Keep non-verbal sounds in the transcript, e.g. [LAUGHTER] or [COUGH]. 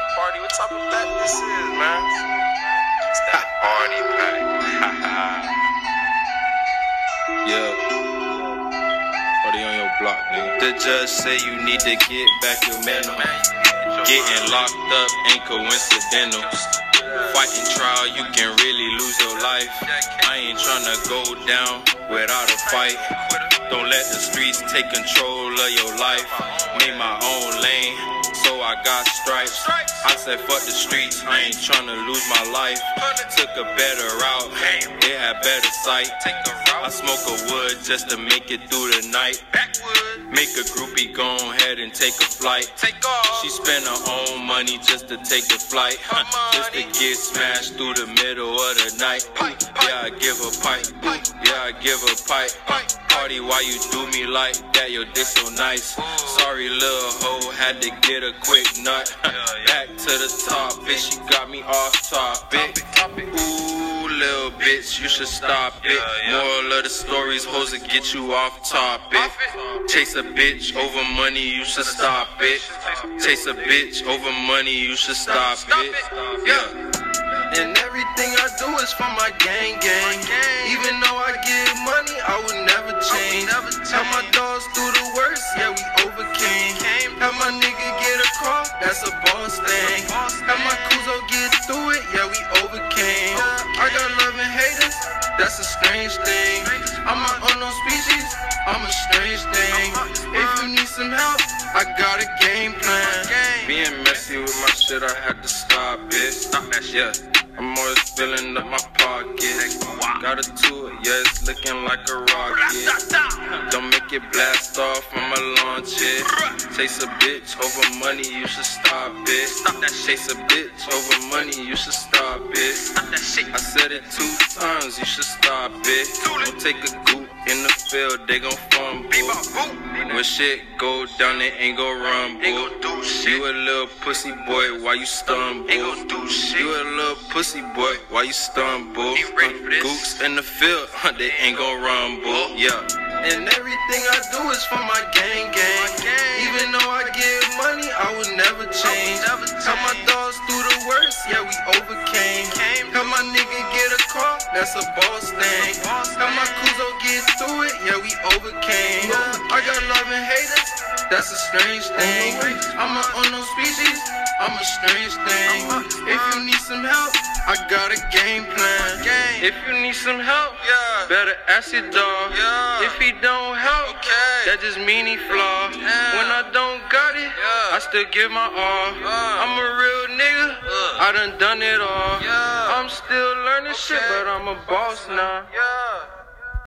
type of pack this is, man? It's that party pack. [LAUGHS] Yeah. Party on your block, nigga. The judge say you need to get back your mental. Getting locked up ain't coincidental. Fighting trial, you can really lose your life. I ain't tryna go down without a fight. Don't let the streets take control of your life. Made my own lane, so I got stripes. I said fuck the streets, I ain't tryna lose my life. Took a better route, they had better sight. I smoke a wood just to make it through the night. Make a groupie go ahead and take a flight. She spend her own money just to take a flight. just to get smashed through the middle of the night. I give a pipe. Yeah, I give a pipe. Party, why you do me like that? Yo, this so nice. Sorry, little hoe, had to get a quick nut. Back to the top, bitch, she got me off topic. Ooh, little bitch, you should stop it. Moral of the stories, hoes that get you off topic. Chase a bitch over money, you should stop it. Chase a bitch over money, you should stop it. Yeah. And everything I do is for my gang gang. Even though I get money, I would never change. Have my dogs through the worst, yeah, we overcame. Have my nigga get a car, that's a boss thing. Have my Kuzo get through it, yeah, we overcame. I got love and haters, that's a strange thing. I'm an unknown species, I'm a strange thing. If you need some help, I got a game plan. Being messy with my shit, I had to stop it. Stop that shit. Yeah. I'm always filling up my pockets. Got a tour, yeah, it's looking like a rocket. Don't make it blast off, I'ma launch it. Chase a bitch over money, you should stop it. Stop that Chase a bitch over money, you should stop it. Stop that shit. I said it two times, you should stop it. Don't take a goop in the field, they gon' fumble. When shit go down, they ain't gon' rumble. You a little pussy boy, why you stumble? You a little pussy boy, why you stumble? Gooks in the field, they ain't gon' rumble. Oh. Yeah. And everything I do is for my gang gang. Even though I get money, I would never change. Tell my dogs through the worst, yeah, we overcame. Have my nigga get a car, that's a boss thing. Have my Kuzo get yeah, we overcame. I got love and haters, that's a strange thing. I'm a unknown species, I'm a strange thing. If you need some help, I got a game plan. If you need some help, yeah. better ask your dog. If he don't help, that just mean he flaw. When I don't got it. I still give my all. I'm a real nigga. I done done it all. Yeah. I'm still learning shit, but I'm a boss now. Yeah.